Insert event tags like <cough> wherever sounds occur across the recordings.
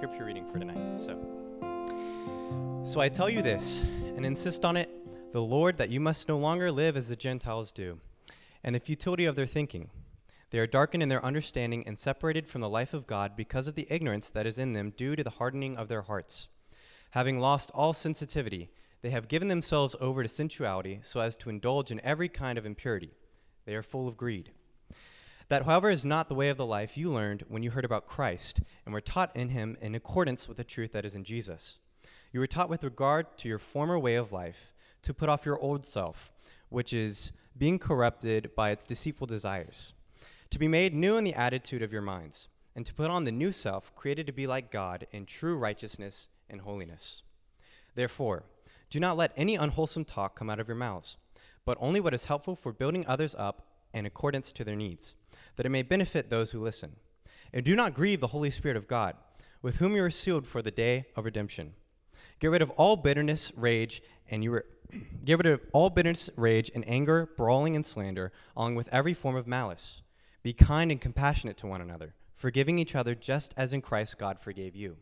scripture reading for tonight. So, so I tell you this, and insist on it: the Lord, that you must no longer live as the Gentiles do, and the futility of their thinking. They are darkened in their understanding and separated from the life of God because of the ignorance that is in them due to the hardening of their hearts. Having lost all sensitivity, they have given themselves over to sensuality so as to indulge in every kind of impurity. They are full of greed. That, however, is not the way of the life you learned when you heard about Christ and were taught in him in accordance with the truth that is in Jesus. You were taught with regard to your former way of life to put off your old self, which is being corrupted by its deceitful desires, to be made new in the attitude of your minds, and to put on the new self, created to be like God in true righteousness and holiness. Therefore, do not let any unwholesome talk come out of your mouths, but only what is helpful for building others up in accordance to their needs that it may benefit those who listen. And do not grieve the Holy Spirit of God, with whom you are sealed for the day of redemption. Get rid of all bitterness, rage, and you were <clears throat> get rid of all bitterness, rage, and anger, brawling and slander, along with every form of malice. Be kind and compassionate to one another, forgiving each other just as in Christ God forgave you.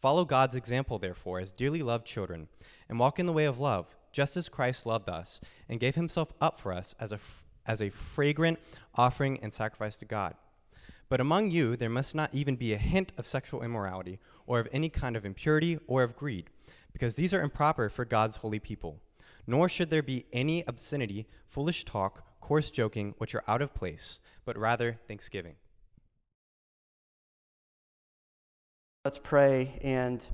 Follow God's example, therefore, as dearly loved children, and walk in the way of love, just as Christ loved us and gave himself up for us as a as a fragrant offering and sacrifice to God. But among you there must not even be a hint of sexual immorality, or of any kind of impurity, or of greed, because these are improper for God's holy people. Nor should there be any obscenity, foolish talk, coarse joking, which are out of place, but rather thanksgiving. Let's pray, and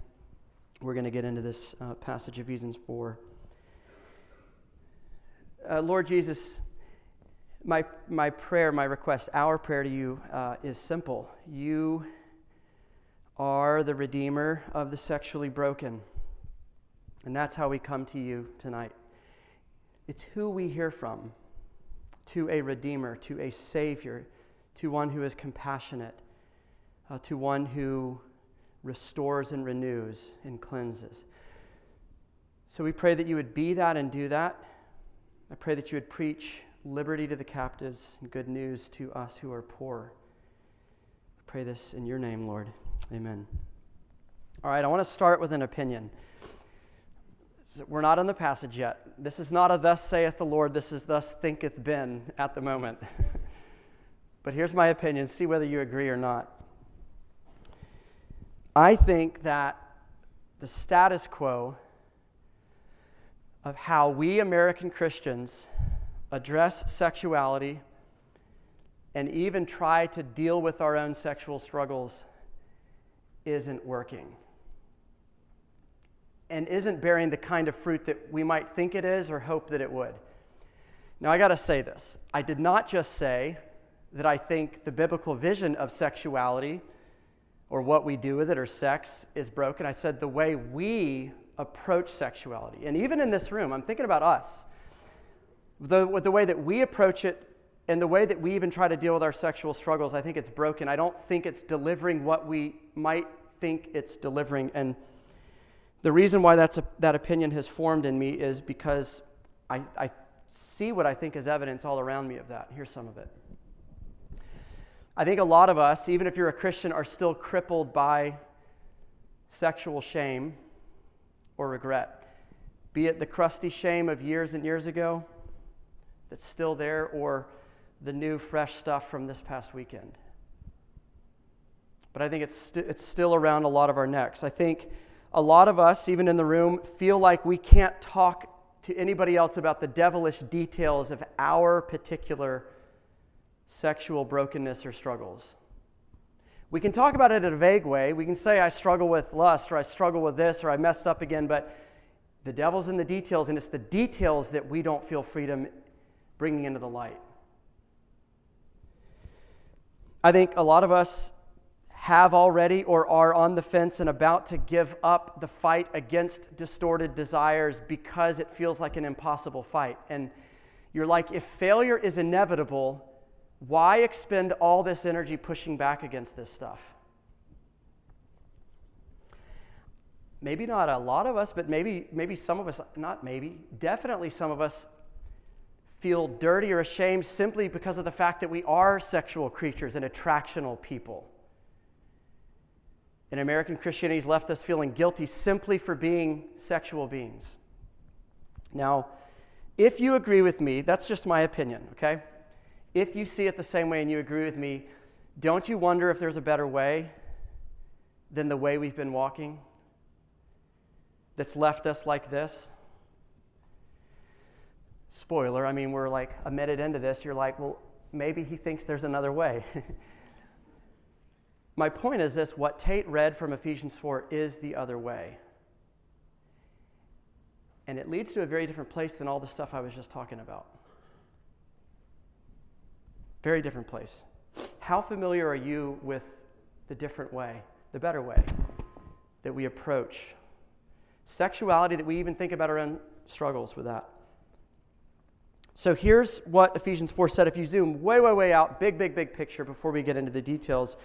we're going to get into this uh, passage of Ephesians 4. Uh, Lord Jesus, my, my prayer, my request, our prayer to you uh, is simple. You are the Redeemer of the sexually broken. And that's how we come to you tonight. It's who we hear from to a Redeemer, to a Savior, to one who is compassionate, uh, to one who restores and renews and cleanses. So we pray that you would be that and do that. I pray that you would preach liberty to the captives, and good news to us who are poor. Pray this in your name, Lord. Amen. All right, I want to start with an opinion. We're not in the passage yet. This is not a thus saith the Lord, this is thus thinketh Ben at the moment. <laughs> but here's my opinion. See whether you agree or not. I think that the status quo of how we American Christians address sexuality, and even try to deal with our own sexual struggles isn't working and isn't bearing the kind of fruit that we might think it is or hope that it would. Now, I got to say this. I did not just say that I think the biblical vision of sexuality or what we do with it or sex is broken. I said the way we approach sexuality. And even in this room, I'm thinking about us the, the way that we approach it and the way that we even try to deal with our sexual struggles, I think it's broken. I don't think it's delivering what we might think it's delivering. And the reason why that's a, that opinion has formed in me is because I, I see what I think is evidence all around me of that. Here's some of it. I think a lot of us, even if you're a Christian, are still crippled by sexual shame or regret. Be it the crusty shame of years and years ago, that's still there or the new, fresh stuff from this past weekend. But I think it's, st- it's still around a lot of our necks. I think a lot of us, even in the room, feel like we can't talk to anybody else about the devilish details of our particular sexual brokenness or struggles. We can talk about it in a vague way. We can say, I struggle with lust, or I struggle with this, or I messed up again, but the devil's in the details, and it's the details that we don't feel freedom bringing into the light. I think a lot of us have already or are on the fence and about to give up the fight against distorted desires because it feels like an impossible fight. And you're like, if failure is inevitable, why expend all this energy pushing back against this stuff? Maybe not a lot of us, but maybe, maybe some of us, not maybe, definitely some of us feel dirty or ashamed simply because of the fact that we are sexual creatures and attractional people. And American Christianity has left us feeling guilty simply for being sexual beings. Now, if you agree with me, that's just my opinion, okay? If you see it the same way and you agree with me, don't you wonder if there's a better way than the way we've been walking that's left us like this? Spoiler, I mean, we're like a minute into this, you're like, well, maybe he thinks there's another way. <laughs> My point is this what Tate read from Ephesians 4 is the other way. And it leads to a very different place than all the stuff I was just talking about. Very different place. How familiar are you with the different way, the better way that we approach sexuality, that we even think about our own struggles with that? So here's what Ephesians 4 said. If you zoom way, way, way out, big, big, big picture before we get into the details,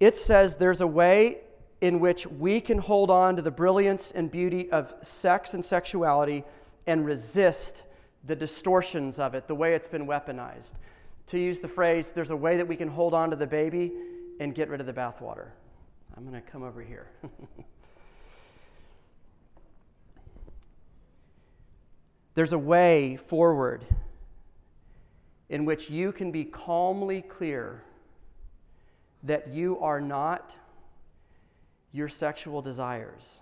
it says there's a way in which we can hold on to the brilliance and beauty of sex and sexuality and resist the distortions of it, the way it's been weaponized. To use the phrase, there's a way that we can hold on to the baby and get rid of the bathwater. I'm going to come over here. <laughs> there's a way forward in which you can be calmly clear that you are not your sexual desires.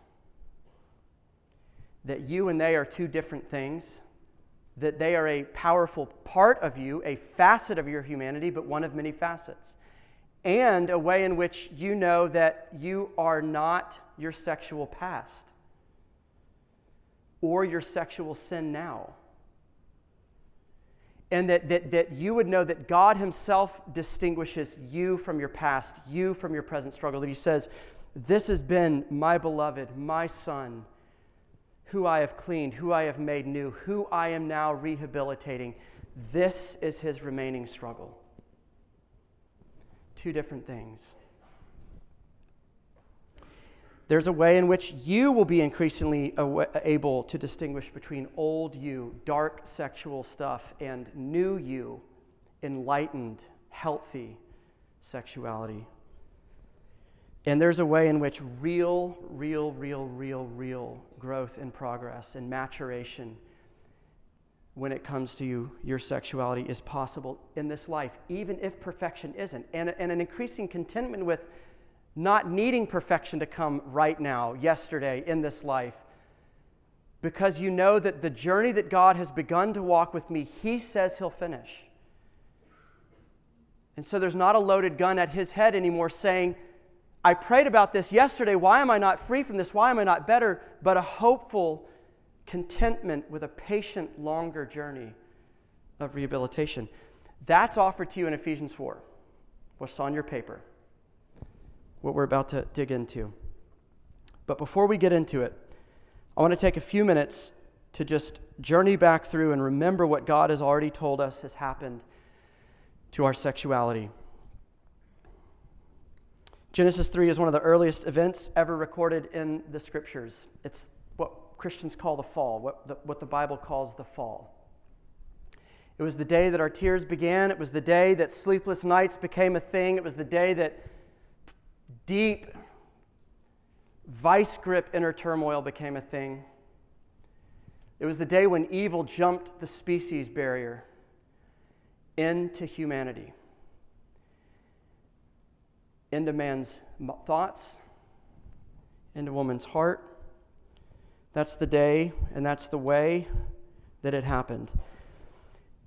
That you and they are two different things, that they are a powerful part of you, a facet of your humanity, but one of many facets. And a way in which you know that you are not your sexual past or your sexual sin now and that, that, that you would know that God Himself distinguishes you from your past, you from your present struggle. That He says, This has been my beloved, my Son, who I have cleaned, who I have made new, who I am now rehabilitating. This is His remaining struggle. Two different things. There's a way in which you will be increasingly able to distinguish between old you, dark sexual stuff, and new you, enlightened, healthy sexuality. And there's a way in which real, real, real, real, real growth and progress and maturation when it comes to you, your sexuality is possible in this life, even if perfection isn't. And, and an increasing contentment with not needing perfection to come right now, yesterday, in this life, because you know that the journey that God has begun to walk with me, He says He'll finish. And so there's not a loaded gun at His head anymore saying, I prayed about this yesterday. Why am I not free from this? Why am I not better? But a hopeful contentment with a patient, longer journey of rehabilitation. That's offered to you in Ephesians 4. What's on your paper? What we're about to dig into. But before we get into it, I want to take a few minutes to just journey back through and remember what God has already told us has happened to our sexuality. Genesis 3 is one of the earliest events ever recorded in the scriptures. It's what Christians call the fall, what the, what the Bible calls the fall. It was the day that our tears began. It was the day that sleepless nights became a thing. It was the day that deep vice grip inner turmoil became a thing. It was the day when evil jumped the species barrier into humanity, into man's thoughts, into woman's heart. That's the day, and that's the way that it happened.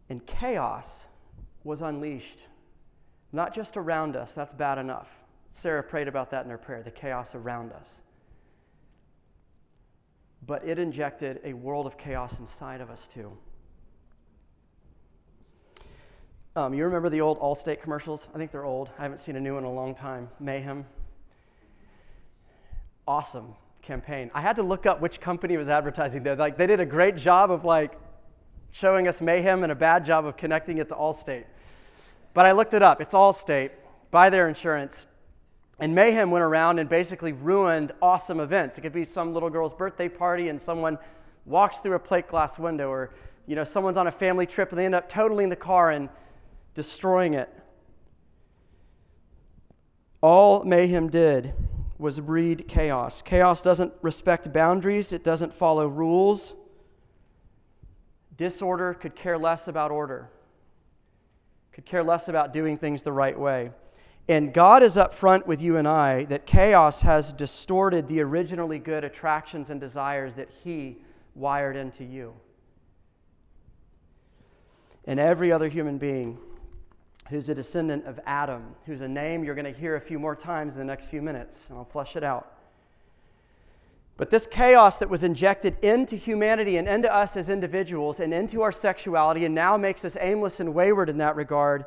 And chaos was unleashed, not just around us, that's bad enough Sarah prayed about that in her prayer the chaos around us. But it injected a world of chaos inside of us, too. Um, you remember the old Allstate commercials? I think they're old. I haven't seen a new one in a long time. Mayhem. Awesome campaign. I had to look up which company was advertising there. Like they did a great job of like showing us mayhem and a bad job of connecting it to Allstate. But I looked it up. It's Allstate. Buy their insurance. And mayhem went around and basically ruined awesome events. It could be some little girl's birthday party and someone walks through a plate glass window, or you know, someone's on a family trip and they end up totaling the car and destroying it. All mayhem did was breed chaos. Chaos doesn't respect boundaries, it doesn't follow rules. Disorder could care less about order, could care less about doing things the right way. And God is upfront with you and I that chaos has distorted the originally good attractions and desires that He wired into you. And every other human being who's a descendant of Adam, who's a name you're going to hear a few more times in the next few minutes, and I'll flesh it out. But this chaos that was injected into humanity and into us as individuals and into our sexuality and now makes us aimless and wayward in that regard,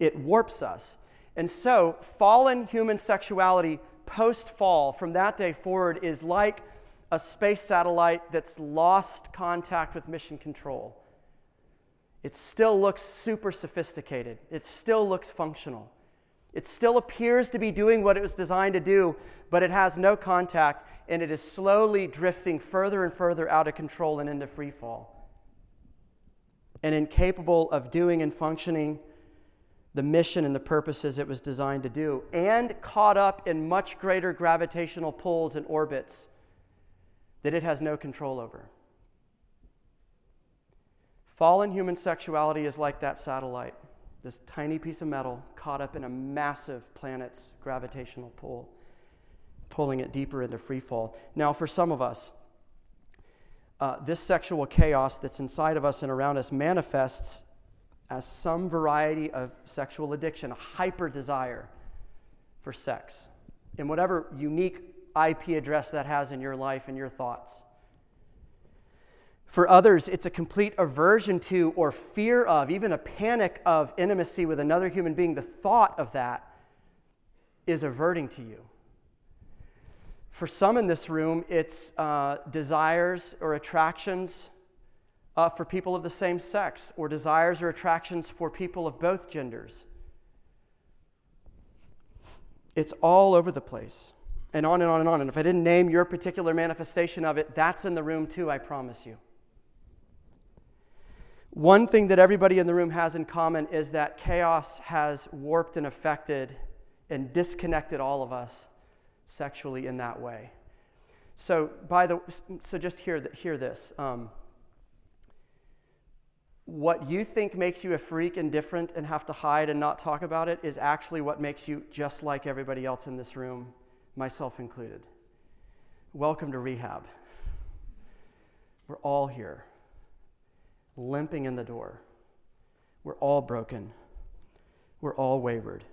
it warps us. And so, fallen human sexuality post fall from that day forward is like a space satellite that's lost contact with mission control. It still looks super sophisticated, it still looks functional. It still appears to be doing what it was designed to do, but it has no contact and it is slowly drifting further and further out of control and into free fall. And incapable of doing and functioning the mission and the purposes it was designed to do, and caught up in much greater gravitational pulls and orbits that it has no control over. Fallen human sexuality is like that satellite, this tiny piece of metal caught up in a massive planet's gravitational pull pulling it deeper into free fall. Now, for some of us, uh, this sexual chaos that's inside of us and around us manifests as some variety of sexual addiction, a hyper desire for sex, in whatever unique IP address that has in your life and your thoughts. For others, it's a complete aversion to or fear of, even a panic of intimacy with another human being. The thought of that is averting to you. For some in this room, it's uh, desires or attractions uh, for people of the same sex, or desires or attractions for people of both genders. It's all over the place, and on and on and on. And if I didn't name your particular manifestation of it, that's in the room too, I promise you. One thing that everybody in the room has in common is that chaos has warped and affected and disconnected all of us sexually in that way. So, by the so just hear hear this. Um, what you think makes you a freak and different and have to hide and not talk about it is actually what makes you just like everybody else in this room, myself included. Welcome to rehab. We're all here, limping in the door. We're all broken. We're all wayward.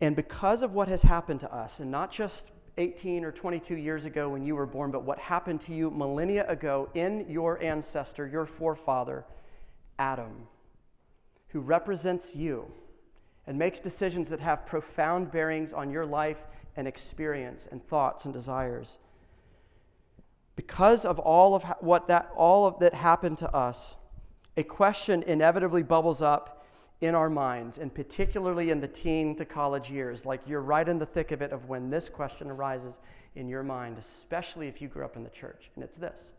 And because of what has happened to us, and not just 18 or 22 years ago when you were born, but what happened to you millennia ago in your ancestor, your forefather, Adam, who represents you and makes decisions that have profound bearings on your life and experience and thoughts and desires. Because of all of what that all of that happened to us, a question inevitably bubbles up in our minds, and particularly in the teen to college years. Like you're right in the thick of it of when this question arises in your mind, especially if you grew up in the church. And it's this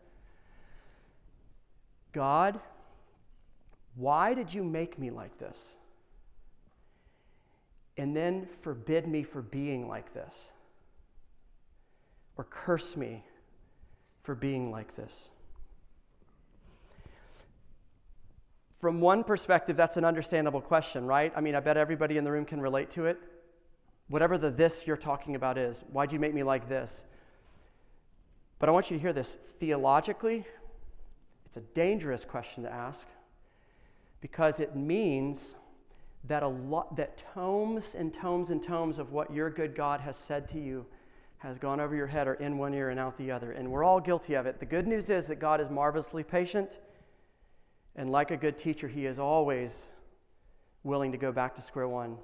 God, why did you make me like this? And then forbid me for being like this? Or curse me for being like this? From one perspective, that's an understandable question, right? I mean, I bet everybody in the room can relate to it. Whatever the this you're talking about is, why'd you make me like this? But I want you to hear this. Theologically, it's a dangerous question to ask because it means that a lot that tomes and tomes and tomes of what your good God has said to you has gone over your head or in one ear and out the other. And we're all guilty of it. The good news is that God is marvelously patient and like a good teacher, he is always willing to go back to square one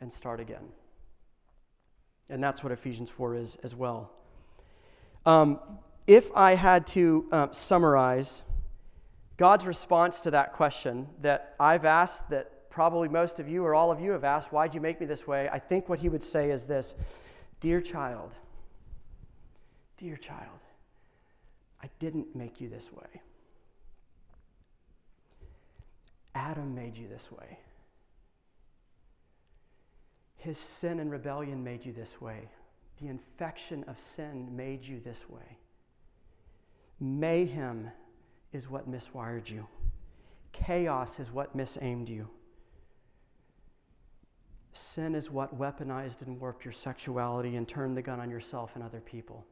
and start again. And that's what Ephesians 4 is as well. Um, if I had to uh, summarize God's response to that question that I've asked, that probably most of you or all of you have asked, why'd you make me this way? I think what he would say is this Dear child, dear child, I didn't make you this way. Adam made you this way. His sin and rebellion made you this way. The infection of sin made you this way. Mayhem is what miswired you, chaos is what misaimed you. Sin is what weaponized and warped your sexuality and turned the gun on yourself and other people.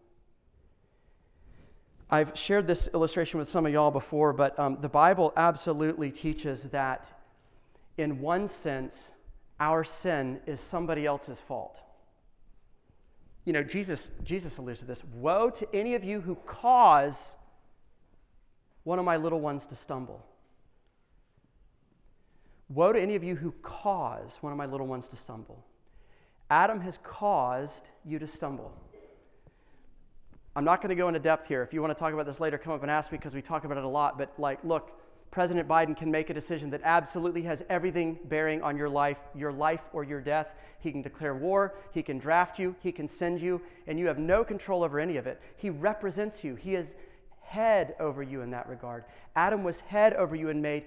I've shared this illustration with some of y'all before, but um, the Bible absolutely teaches that, in one sense, our sin is somebody else's fault. You know, Jesus, Jesus alludes to this. Woe to any of you who cause one of my little ones to stumble. Woe to any of you who cause one of my little ones to stumble. Adam has caused you to stumble. I'm not going to go into depth here. If you want to talk about this later, come up and ask me because we talk about it a lot. But, like, look, President Biden can make a decision that absolutely has everything bearing on your life, your life or your death. He can declare war, he can draft you, he can send you, and you have no control over any of it. He represents you, he is head over you in that regard. Adam was head over you and made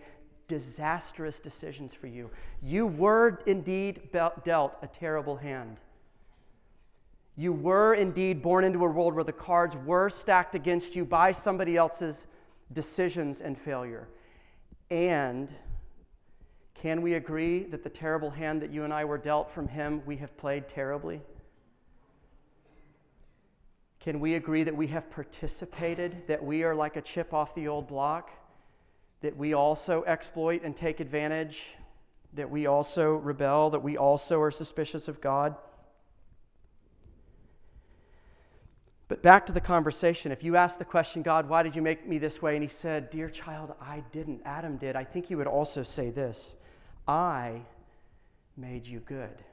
disastrous decisions for you. You were indeed dealt a terrible hand. You were indeed born into a world where the cards were stacked against you by somebody else's decisions and failure. And can we agree that the terrible hand that you and I were dealt from Him, we have played terribly? Can we agree that we have participated, that we are like a chip off the old block, that we also exploit and take advantage, that we also rebel, that we also are suspicious of God? But back to the conversation. If you ask the question, God, why did you make me this way? And he said, Dear child, I didn't. Adam did. I think he would also say this I made you good.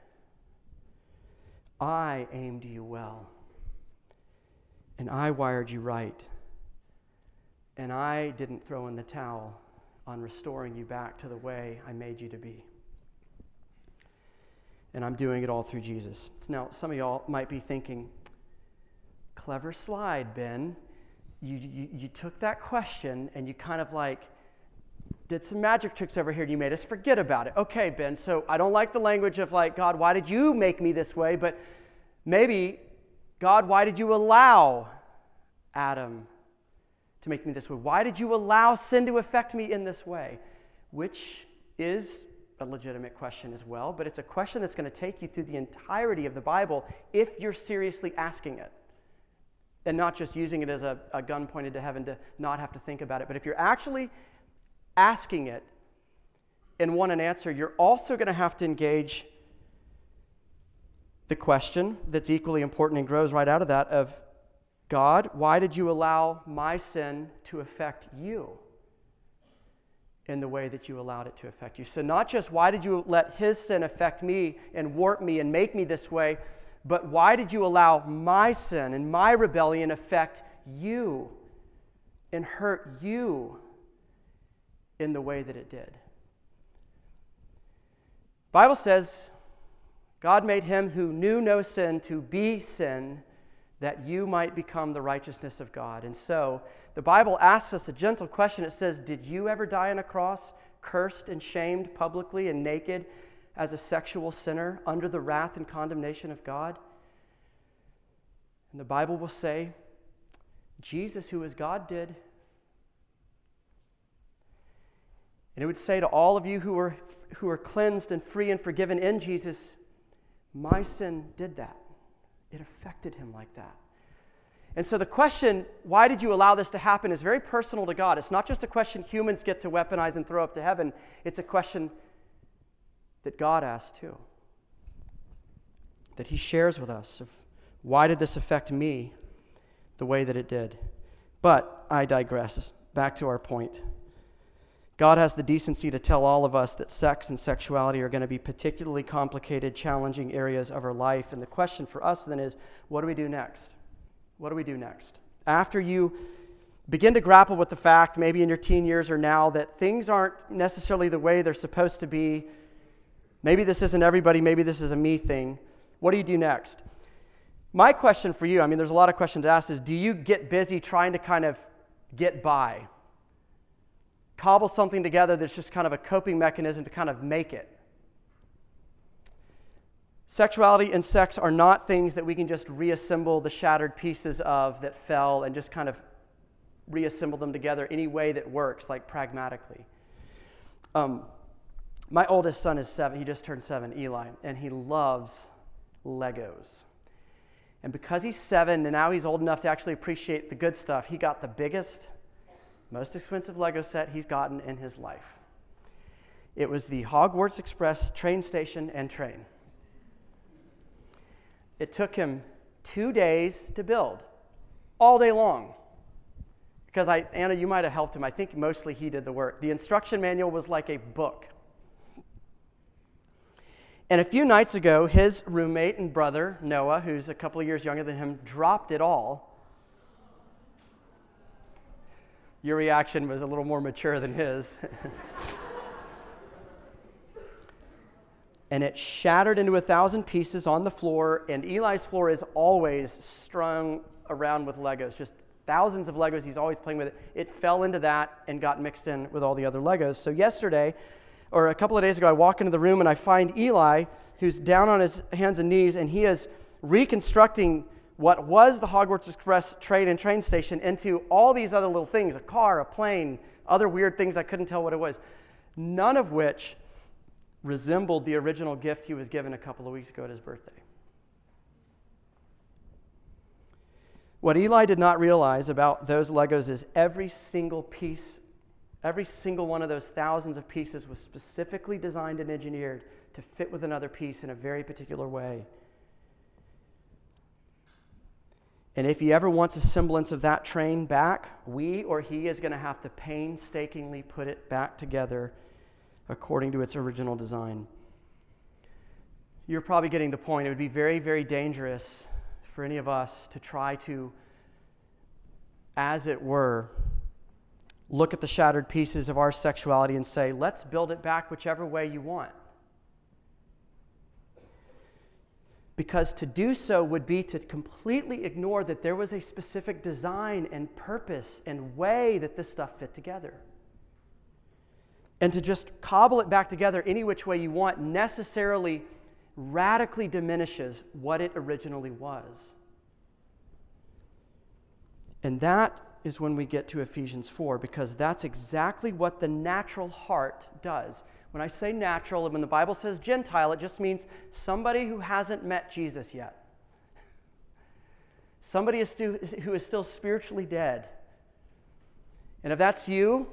I aimed you well. And I wired you right. And I didn't throw in the towel on restoring you back to the way I made you to be. And I'm doing it all through Jesus. Now, some of y'all might be thinking, Clever slide, Ben. You, you, you took that question and you kind of like did some magic tricks over here and you made us forget about it. Okay, Ben, so I don't like the language of like, God, why did you make me this way? But maybe, God, why did you allow Adam to make me this way? Why did you allow sin to affect me in this way? Which is a legitimate question as well, but it's a question that's going to take you through the entirety of the Bible if you're seriously asking it and not just using it as a, a gun pointed to heaven to not have to think about it. But if you're actually asking it and want an answer, you're also going to have to engage the question that's equally important and grows right out of that of God, why did you allow my sin to affect you in the way that you allowed it to affect you? So, not just why did you let his sin affect me and warp me and make me this way, but why did you allow my sin and my rebellion affect you and hurt you in the way that it did? Bible says God made him who knew no sin to be sin that you might become the righteousness of God. And so the Bible asks us a gentle question. It says, Did you ever die on a cross, cursed and shamed publicly and naked as a sexual sinner under the wrath and condemnation of God? And the Bible will say, Jesus, who is God, did. And it would say to all of you who are, who are cleansed and free and forgiven in Jesus, my sin did that. It affected him like that. And so the question, why did you allow this to happen, is very personal to God. It's not just a question humans get to weaponize and throw up to heaven, it's a question that God asks too, that He shares with us of why did this affect me the way that it did? But I digress. Back to our point. God has the decency to tell all of us that sex and sexuality are going to be particularly complicated, challenging areas of our life. And the question for us then is what do we do next? What do we do next? After you begin to grapple with the fact, maybe in your teen years or now, that things aren't necessarily the way they're supposed to be, maybe this isn't everybody, maybe this is a me thing, what do you do next? My question for you, I mean, there's a lot of questions asked, is do you get busy trying to kind of get by? Cobble something together that's just kind of a coping mechanism to kind of make it? Sexuality and sex are not things that we can just reassemble the shattered pieces of that fell and just kind of reassemble them together any way that works, like pragmatically. Um, my oldest son is seven. He just turned seven, Eli, and he loves Legos. And because he's seven and now he's old enough to actually appreciate the good stuff, he got the biggest, most expensive Lego set he's gotten in his life. It was the Hogwarts Express train station and train. It took him two days to build, all day long. Because I, Anna, you might have helped him. I think mostly he did the work. The instruction manual was like a book. And a few nights ago, his roommate and brother, Noah, who's a couple of years younger than him, dropped it all. Your reaction was a little more mature than his. <laughs> and it shattered into a thousand pieces on the floor. And Eli's floor is always strung around with Legos, just thousands of Legos. He's always playing with it. It fell into that and got mixed in with all the other Legos. So, yesterday, or a couple of days ago, I walk into the room and I find Eli, who's down on his hands and knees, and he is reconstructing what was the Hogwarts Express train and train station into all these other little things a car, a plane, other weird things I couldn't tell what it was. None of which resembled the original gift he was given a couple of weeks ago at his birthday. What Eli did not realize about those Legos is every single piece, every single one of those thousands of pieces was specifically designed and engineered to fit with another piece in a very particular way. And if he ever wants a semblance of that train back, we or he is going to have to painstakingly put it back together according to its original design. You're probably getting the point. It would be very, very dangerous for any of us to try to, as it were, look at the shattered pieces of our sexuality and say, let's build it back whichever way you want. Because to do so would be to completely ignore that there was a specific design and purpose and way that this stuff fit together and to just cobble it back together any which way you want necessarily radically diminishes what it originally was. And that is when we get to Ephesians 4, because that's exactly what the natural heart does. When I say natural, and when the Bible says Gentile, it just means somebody who hasn't met Jesus yet. <laughs> Somebody who is still spiritually dead. And if that's you,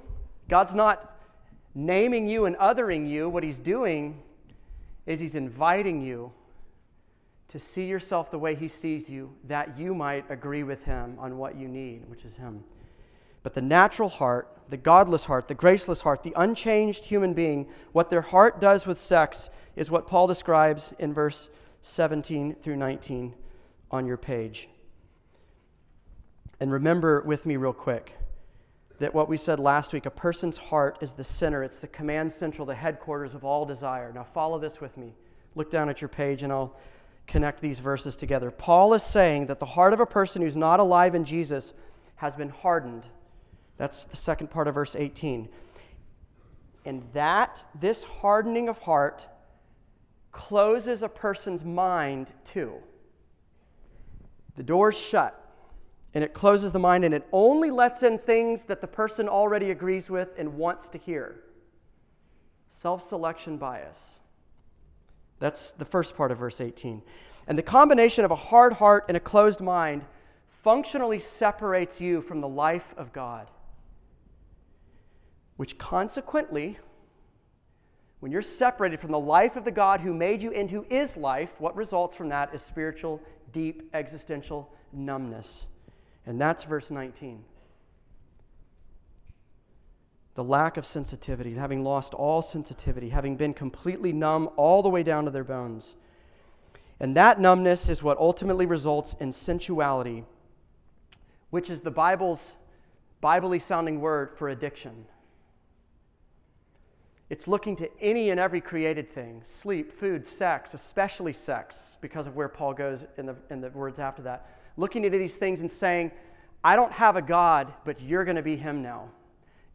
God's not naming you and othering you, what he's doing is he's inviting you to see yourself the way he sees you, that you might agree with him on what you need, which is him. But the natural heart, the godless heart, the graceless heart, the unchanged human being, what their heart does with sex is what Paul describes in verse 17 through 19 on your page. And remember with me, real quick, that what we said last week a person's heart is the center, it's the command central, the headquarters of all desire. Now, follow this with me. Look down at your page and I'll connect these verses together. Paul is saying that the heart of a person who's not alive in Jesus has been hardened. That's the second part of verse 18. And that, this hardening of heart, closes a person's mind too. The door's shut and it closes the mind and it only lets in things that the person already agrees with and wants to hear. Self selection bias. That's the first part of verse 18. And the combination of a hard heart and a closed mind functionally separates you from the life of God, which consequently, when you're separated from the life of the God who made you and who is life, what results from that is spiritual, deep, existential numbness. And that's verse 19. The lack of sensitivity, having lost all sensitivity, having been completely numb all the way down to their bones. And that numbness is what ultimately results in sensuality, which is the Bible's Biblically sounding word for addiction. It's looking to any and every created thing sleep, food, sex, especially sex, because of where Paul goes in the, in the words after that looking into these things and saying, I don't have a God, but you're going to be Him now.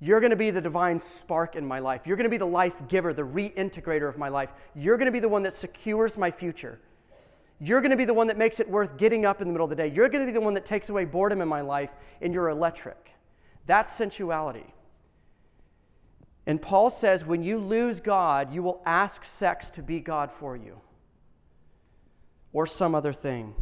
You're going to be the divine spark in my life. You're going to be the life giver, the reintegrator of my life. You're going to be the one that secures my future. You're going to be the one that makes it worth getting up in the middle of the day. You're going to be the one that takes away boredom in my life, and you're electric. That's sensuality. And Paul says when you lose God, you will ask sex to be God for you or some other thing.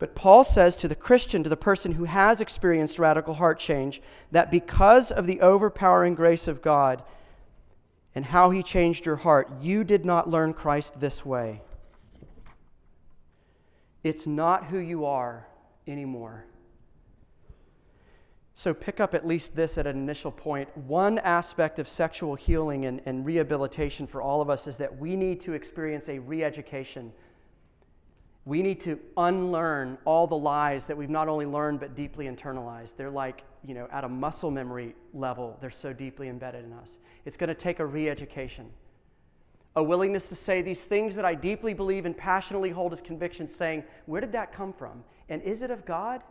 But Paul says to the Christian, to the person who has experienced radical heart change, that because of the overpowering grace of God and how he changed your heart, you did not learn Christ this way. It's not who you are anymore. So, pick up at least this at an initial point. One aspect of sexual healing and, and rehabilitation for all of us is that we need to experience a re education. We need to unlearn all the lies that we've not only learned but deeply internalized. They're like, you know, at a muscle memory level, they're so deeply embedded in us. It's going to take a re education a willingness to say these things that I deeply believe and passionately hold as convictions, saying, Where did that come from? And is it of God?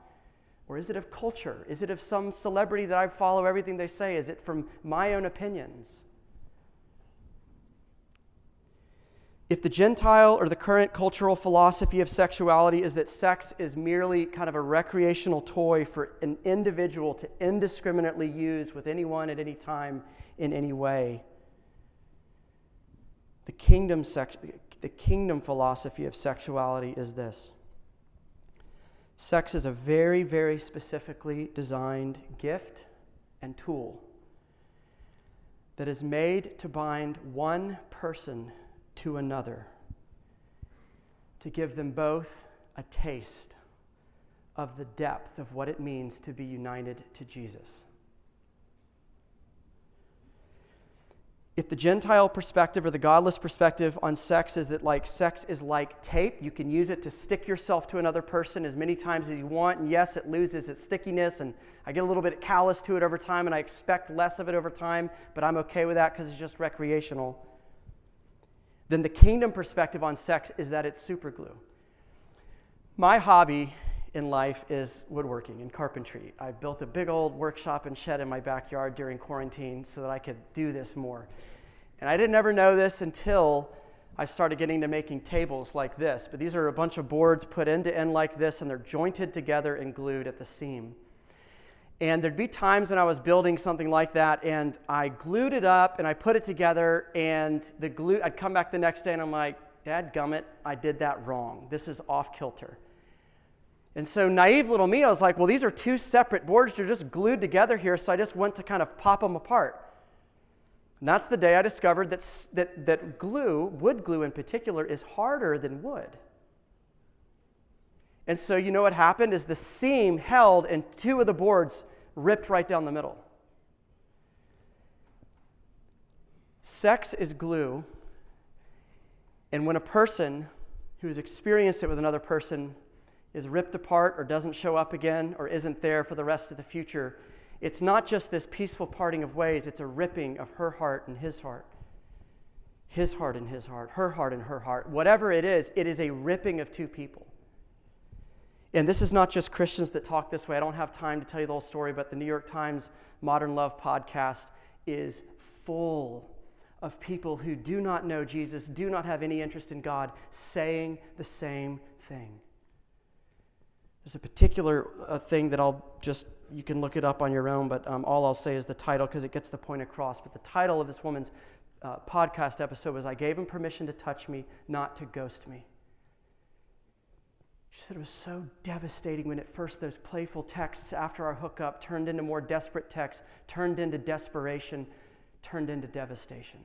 Or is it of culture? Is it of some celebrity that I follow everything they say? Is it from my own opinions? If the Gentile or the current cultural philosophy of sexuality is that sex is merely kind of a recreational toy for an individual to indiscriminately use with anyone at any time in any way, the kingdom, sex, the kingdom philosophy of sexuality is this. Sex is a very, very specifically designed gift and tool that is made to bind one person to another, to give them both a taste of the depth of what it means to be united to Jesus. if the Gentile perspective or the godless perspective on sex is that like sex is like tape, you can use it to stick yourself to another person as many times as you want, and yes, it loses its stickiness, and I get a little bit callous to it over time, and I expect less of it over time, but I'm okay with that because it's just recreational. Then the kingdom perspective on sex is that it's super glue. My hobby in life is woodworking and carpentry. I built a big old workshop and shed in my backyard during quarantine so that I could do this more. And I didn't ever know this until I started getting to making tables like this. But these are a bunch of boards put end to end like this, and they're jointed together and glued at the seam. And there'd be times when I was building something like that, and I glued it up and I put it together, and the glue, I'd come back the next day and I'm like, Dad gummit, I did that wrong. This is off kilter. And so, naive little me, I was like, well, these are two separate boards. They're just glued together here. So I just went to kind of pop them apart. And that's the day I discovered that, that, that glue, wood glue in particular, is harder than wood. And so, you know what happened is the seam held and two of the boards ripped right down the middle. Sex is glue. And when a person who's experienced it with another person is ripped apart or doesn't show up again or isn't there for the rest of the future, it's not just this peaceful parting of ways, it's a ripping of her heart and his heart. His heart and his heart, her heart and her heart. Whatever it is, it is a ripping of two people. And this is not just Christians that talk this way. I don't have time to tell you the whole story, but the New York Times Modern Love podcast is full of people who do not know Jesus, do not have any interest in God, saying the same thing. There's a particular uh, thing that I'll just, you can look it up on your own, but um, all I'll say is the title because it gets the point across. But the title of this woman's uh, podcast episode was I Gave Him Permission to Touch Me, Not to Ghost Me. She said it was so devastating when at first those playful texts after our hookup turned into more desperate texts, turned into desperation, turned into devastation.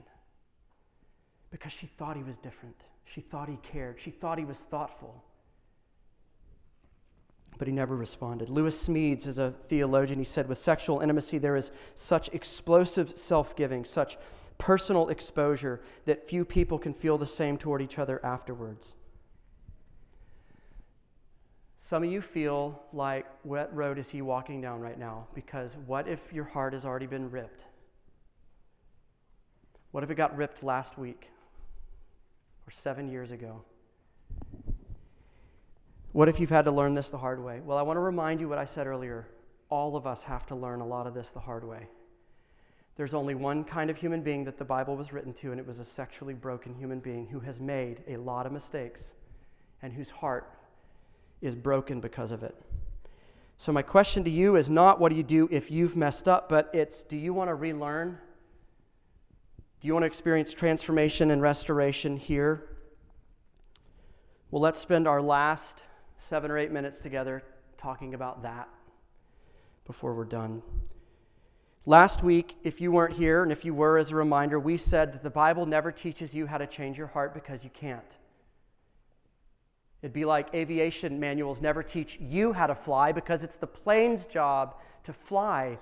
Because she thought he was different. She thought he cared. She thought he was thoughtful but he never responded. Lewis Smedes is a theologian. He said, With sexual intimacy, there is such explosive self giving, such personal exposure that few people can feel the same toward each other afterwards. Some of you feel like, what road is he walking down right now? Because what if your heart has already been ripped? What if it got ripped last week or seven years ago? What if you've had to learn this the hard way? Well, I want to remind you what I said earlier. All of us have to learn a lot of this the hard way. There's only one kind of human being that the Bible was written to, and it was a sexually broken human being who has made a lot of mistakes and whose heart is broken because of it. So, my question to you is not what do you do if you've messed up, but it's do you want to relearn? Do you want to experience transformation and restoration here? Well, let's spend our last seven or eight minutes together talking about that before we're done. Last week, if you weren't here, and if you were as a reminder, we said that the Bible never teaches you how to change your heart because you can't. It'd be like aviation manuals never teach you how to fly because it's the plane's job to fly.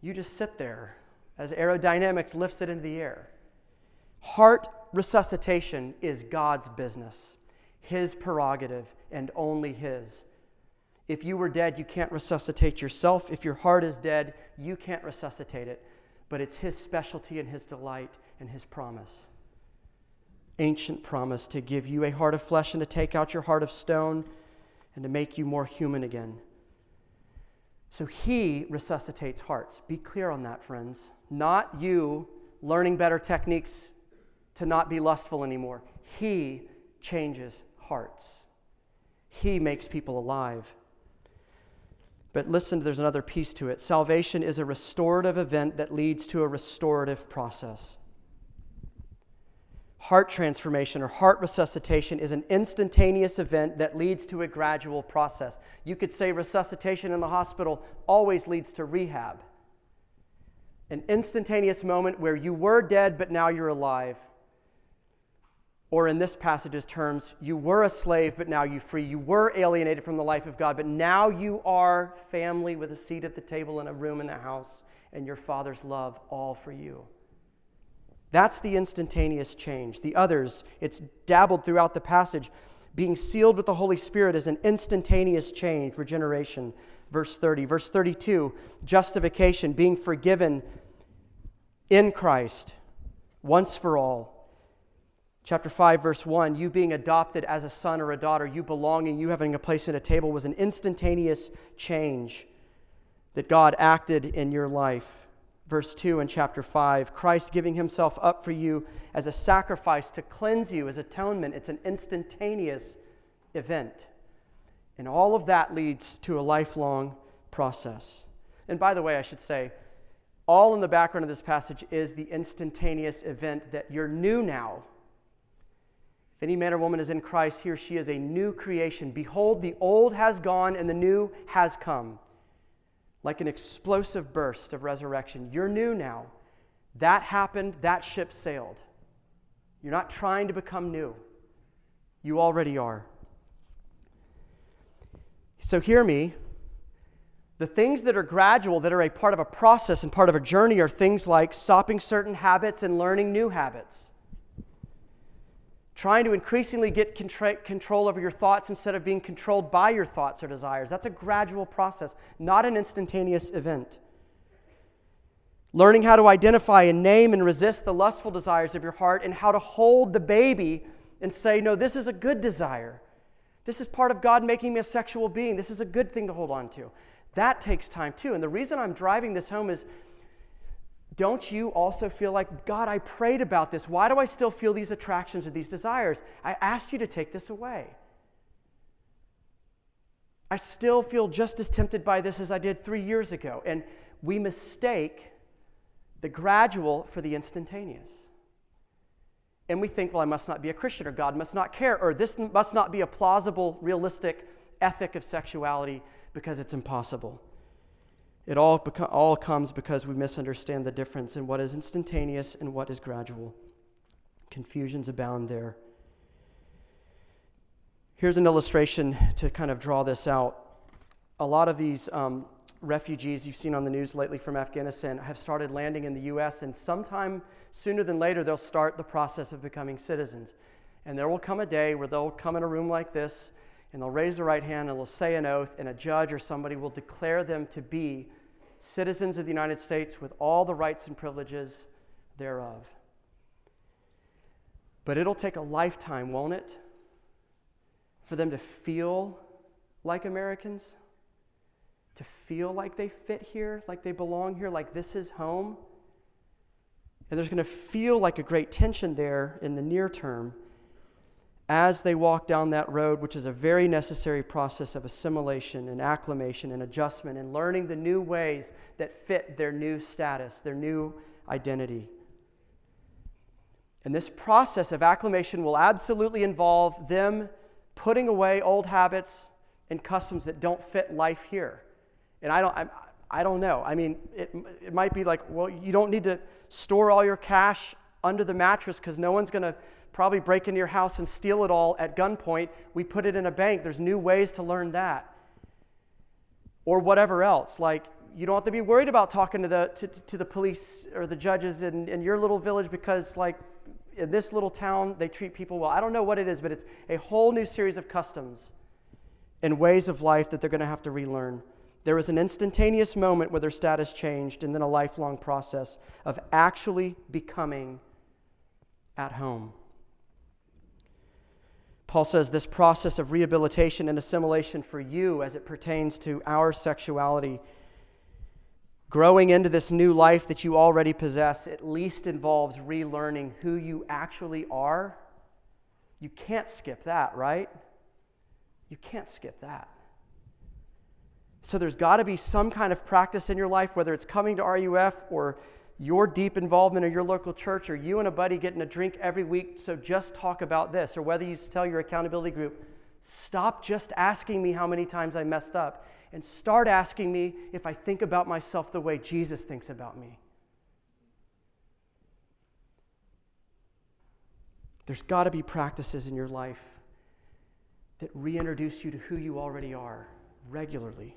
You just sit there as aerodynamics lifts it into the air. Heart resuscitation is God's business, His prerogative, and only His. If you were dead, you can't resuscitate yourself. If your heart is dead, you can't resuscitate it. But it's His specialty and His delight and His promise. Ancient promise to give you a heart of flesh and to take out your heart of stone and to make you more human again. So He resuscitates hearts. Be clear on that, friends. Not you learning better techniques to not be lustful anymore. He changes hearts, He makes people alive. But listen, there's another piece to it. Salvation is a restorative event that leads to a restorative process. Heart transformation or heart resuscitation is an instantaneous event that leads to a gradual process. You could say resuscitation in the hospital always leads to rehab. An instantaneous moment where you were dead, but now you're alive. Or in this passage's terms, you were a slave, but now you're free. You were alienated from the life of God, but now you are family with a seat at the table and a room in the house, and your Father's love all for you. That's the instantaneous change. The others, it's dabbled throughout the passage. Being sealed with the Holy Spirit is an instantaneous change, regeneration. Verse 30. Verse 32, justification, being forgiven in Christ once for all Chapter 5, verse 1 you being adopted as a son or a daughter, you belonging, you having a place at a table was an instantaneous change that God acted in your life. Verse 2 in chapter 5 Christ giving himself up for you as a sacrifice to cleanse you, as atonement. It's an instantaneous event. And all of that leads to a lifelong process. And by the way, I should say, all in the background of this passage is the instantaneous event that you're new now if any man or woman is in Christ, he or she is a new creation. Behold, the old has gone and the new has come. Like an explosive burst of resurrection. You're new now. That happened, that ship sailed. You're not trying to become new, you already are. So, hear me. The things that are gradual, that are a part of a process and part of a journey, are things like stopping certain habits and learning new habits trying to increasingly get control over your thoughts instead of being controlled by your thoughts or desires. That's a gradual process, not an instantaneous event. Learning how to identify and name and resist the lustful desires of your heart and how to hold the baby and say, No, this is a good desire. This is part of God making me a sexual being. This is a good thing to hold on to. That takes time too. And the reason I'm driving this home is don't you also feel like, God, I prayed about this. Why do I still feel these attractions or these desires? I asked you to take this away. I still feel just as tempted by this as I did three years ago. And we mistake the gradual for the instantaneous. And we think, well, I must not be a Christian, or God must not care, or this must not be a plausible, realistic ethic of sexuality because it's impossible. It all, beco- all comes because we misunderstand the difference in what is instantaneous and what is gradual. Confusions abound there. Here's an illustration to kind of draw this out. A lot of these um, refugees you've seen on the news lately from Afghanistan have started landing in the U.S., and sometime sooner than later, they'll start the process of becoming citizens. And there will come a day where they'll come in a room like this and they'll raise their right hand and they'll say an oath, and a judge or somebody will declare them to be citizens of the United States with all the rights and privileges thereof. But it'll take a lifetime, won't it, for them to feel like Americans? To feel like they fit here, like they belong here, like this is home? And there's going to feel like a great tension there in the near term as they walk down that road, which is a very necessary process of assimilation and acclimation and adjustment and learning the new ways that fit their new status, their new identity. And this process of acclimation will absolutely involve them putting away old habits and customs that don't fit life here. And I don't, I, I don't know. I mean, it, it might be like, well, you don't need to store all your cash under the mattress because no one's going to probably break into your house and steal it all at gunpoint. We put it in a bank. There's new ways to learn that. Or whatever else. Like, you don't have to be worried about talking to the, to, to the police or the judges in, in your little village because, like, in this little town, they treat people well. I don't know what it is, but it's a whole new series of customs and ways of life that they're going to have to relearn. There is an instantaneous moment where their status changed, and then a lifelong process of actually becoming at home. Paul says this process of rehabilitation and assimilation for you as it pertains to our sexuality, growing into this new life that you already possess, at least involves relearning who you actually are. You can't skip that, right? You can't skip that. So there's got to be some kind of practice in your life, whether it's coming to RUF or your deep involvement in your local church or you and a buddy getting a drink every week, so just talk about this, or whether you tell your accountability group, stop just asking me how many times I messed up and start asking me if I think about myself the way Jesus thinks about me. There's got to be practices in your life that reintroduce you to who you already are regularly.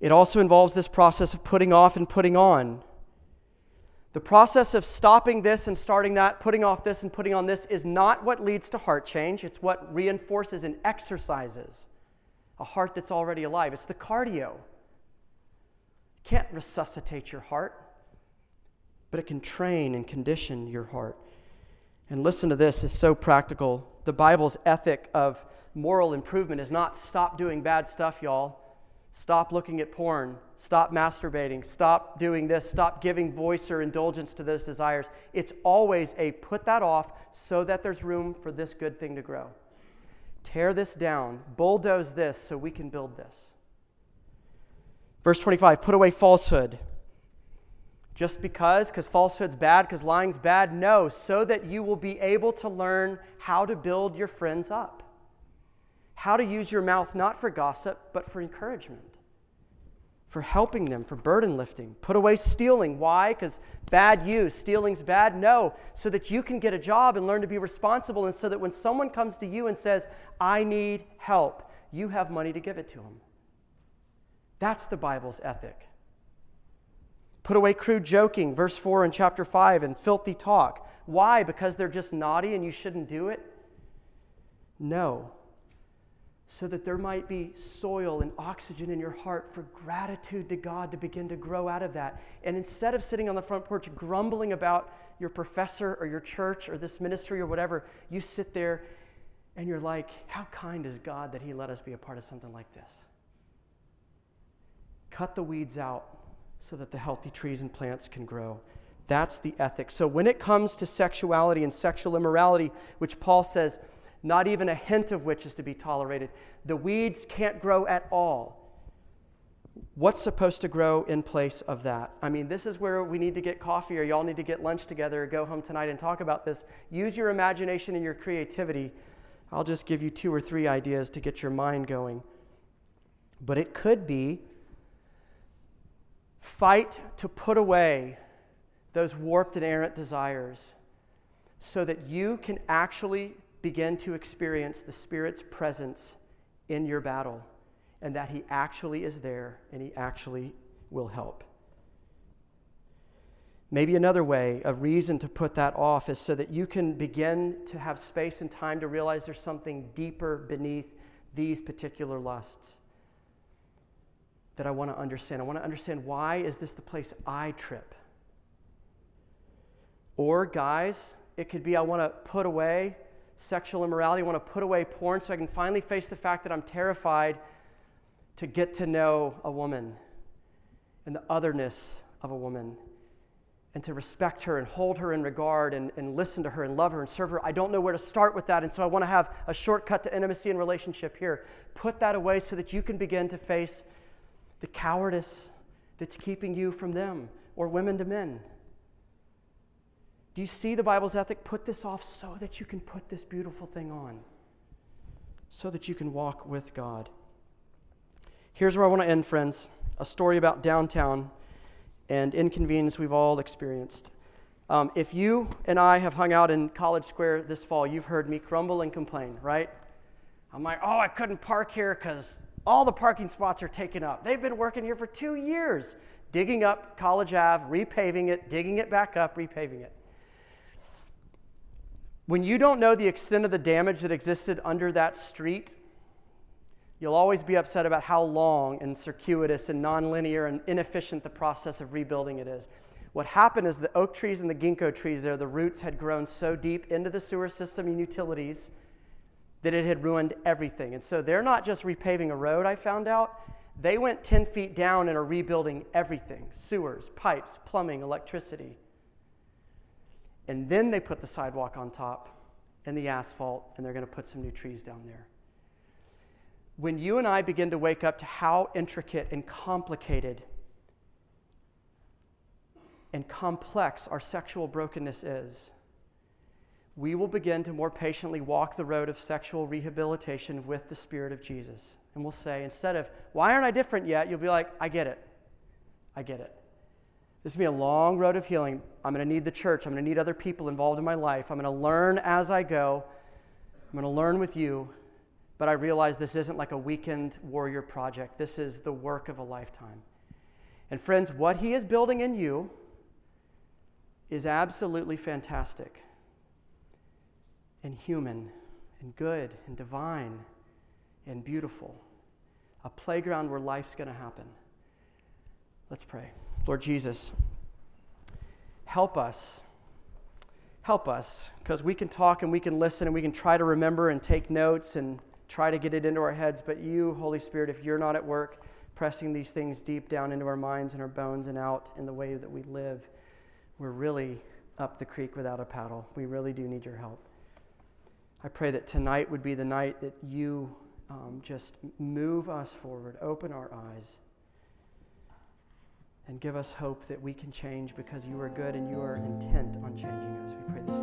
It also involves this process of putting off and putting on. The process of stopping this and starting that, putting off this and putting on this, is not what leads to heart change. It's what reinforces and exercises a heart that's already alive. It's the cardio. It can't resuscitate your heart, but it can train and condition your heart. And listen to this, it's so practical. The Bible's ethic of moral improvement is not stop doing bad stuff, y'all. Stop looking at porn. Stop masturbating. Stop doing this. Stop giving voice or indulgence to those desires. It's always a put that off so that there's room for this good thing to grow. Tear this down, bulldoze this so we can build this. Verse 25 put away falsehood. Just because, because falsehood's bad, because lying's bad? No, so that you will be able to learn how to build your friends up how to use your mouth not for gossip, but for encouragement, for helping them, for burden lifting. Put away stealing. Why? Because bad use. Stealing's bad? No. So that you can get a job and learn to be responsible, and so that when someone comes to you and says, I need help, you have money to give it to them. That's the Bible's ethic. Put away crude joking, verse 4 in chapter 5, and filthy talk. Why? Because they're just naughty and you shouldn't do it? No so that there might be soil and oxygen in your heart for gratitude to God to begin to grow out of that. And instead of sitting on the front porch grumbling about your professor or your church or this ministry or whatever, you sit there and you're like, how kind is God that He let us be a part of something like this? Cut the weeds out so that the healthy trees and plants can grow. That's the ethic. So when it comes to sexuality and sexual immorality, which Paul says, not even a hint of which is to be tolerated. The weeds can't grow at all. What's supposed to grow in place of that? I mean, this is where we need to get coffee, or y'all need to get lunch together, or go home tonight and talk about this. Use your imagination and your creativity. I'll just give you two or three ideas to get your mind going. But it could be fight to put away those warped and errant desires so that you can actually begin to experience the Spirit's presence in your battle and that He actually is there and He actually will help. Maybe another way, a reason to put that off is so that you can begin to have space and time to realize there's something deeper beneath these particular lusts that I want to understand. I want to understand why is this the place I trip? Or guys, it could be I want to put away sexual immorality. I want to put away porn so I can finally face the fact that I'm terrified to get to know a woman and the otherness of a woman and to respect her and hold her in regard and, and listen to her and love her and serve her. I don't know where to start with that. And so I want to have a shortcut to intimacy and relationship here. Put that away so that you can begin to face the cowardice that's keeping you from them or women to men. Do you see the Bible's ethic? Put this off so that you can put this beautiful thing on, so that you can walk with God. Here's where I want to end, friends a story about downtown and inconvenience we've all experienced. Um, if you and I have hung out in College Square this fall, you've heard me grumble and complain, right? I'm like, oh, I couldn't park here because all the parking spots are taken up. They've been working here for two years, digging up College Ave, repaving it, digging it back up, repaving it. When you don't know the extent of the damage that existed under that street, You'll always be upset about how long and circuitous and nonlinear and inefficient the process of rebuilding it is. What happened is the oak trees and the ginkgo trees there, the roots had grown so deep into the sewer system and utilities that it had ruined everything. And so they're not just repaving a road, I found out. They went 10 feet down and are rebuilding everything sewers, pipes, plumbing, electricity. And then they put the sidewalk on top and the asphalt, and they're going to put some new trees down there when you and I begin to wake up to how intricate and complicated and complex our sexual brokenness is, we will begin to more patiently walk the road of sexual rehabilitation with the Spirit of Jesus. And we'll say, instead of, why aren't I different yet? You'll be like, I get it. I get it. This will be a long road of healing. I'm going to need the church. I'm going to need other people involved in my life. I'm going to learn as I go. I'm going to learn with you but I realize this isn't like a weekend warrior project. This is the work of a lifetime. And friends, what He is building in you is absolutely fantastic and human and good and divine and beautiful. A playground where life's going to happen. Let's pray. Lord Jesus, help us. Help us, because we can talk and we can listen and we can try to remember and take notes and try to get it into our heads, but you, Holy Spirit, if you're not at work pressing these things deep down into our minds and our bones and out in the way that we live, we're really up the creek without a paddle. We really do need your help. I pray that tonight would be the night that you um, just move us forward, open our eyes, and give us hope that we can change because you are good and you are intent on changing us. We pray this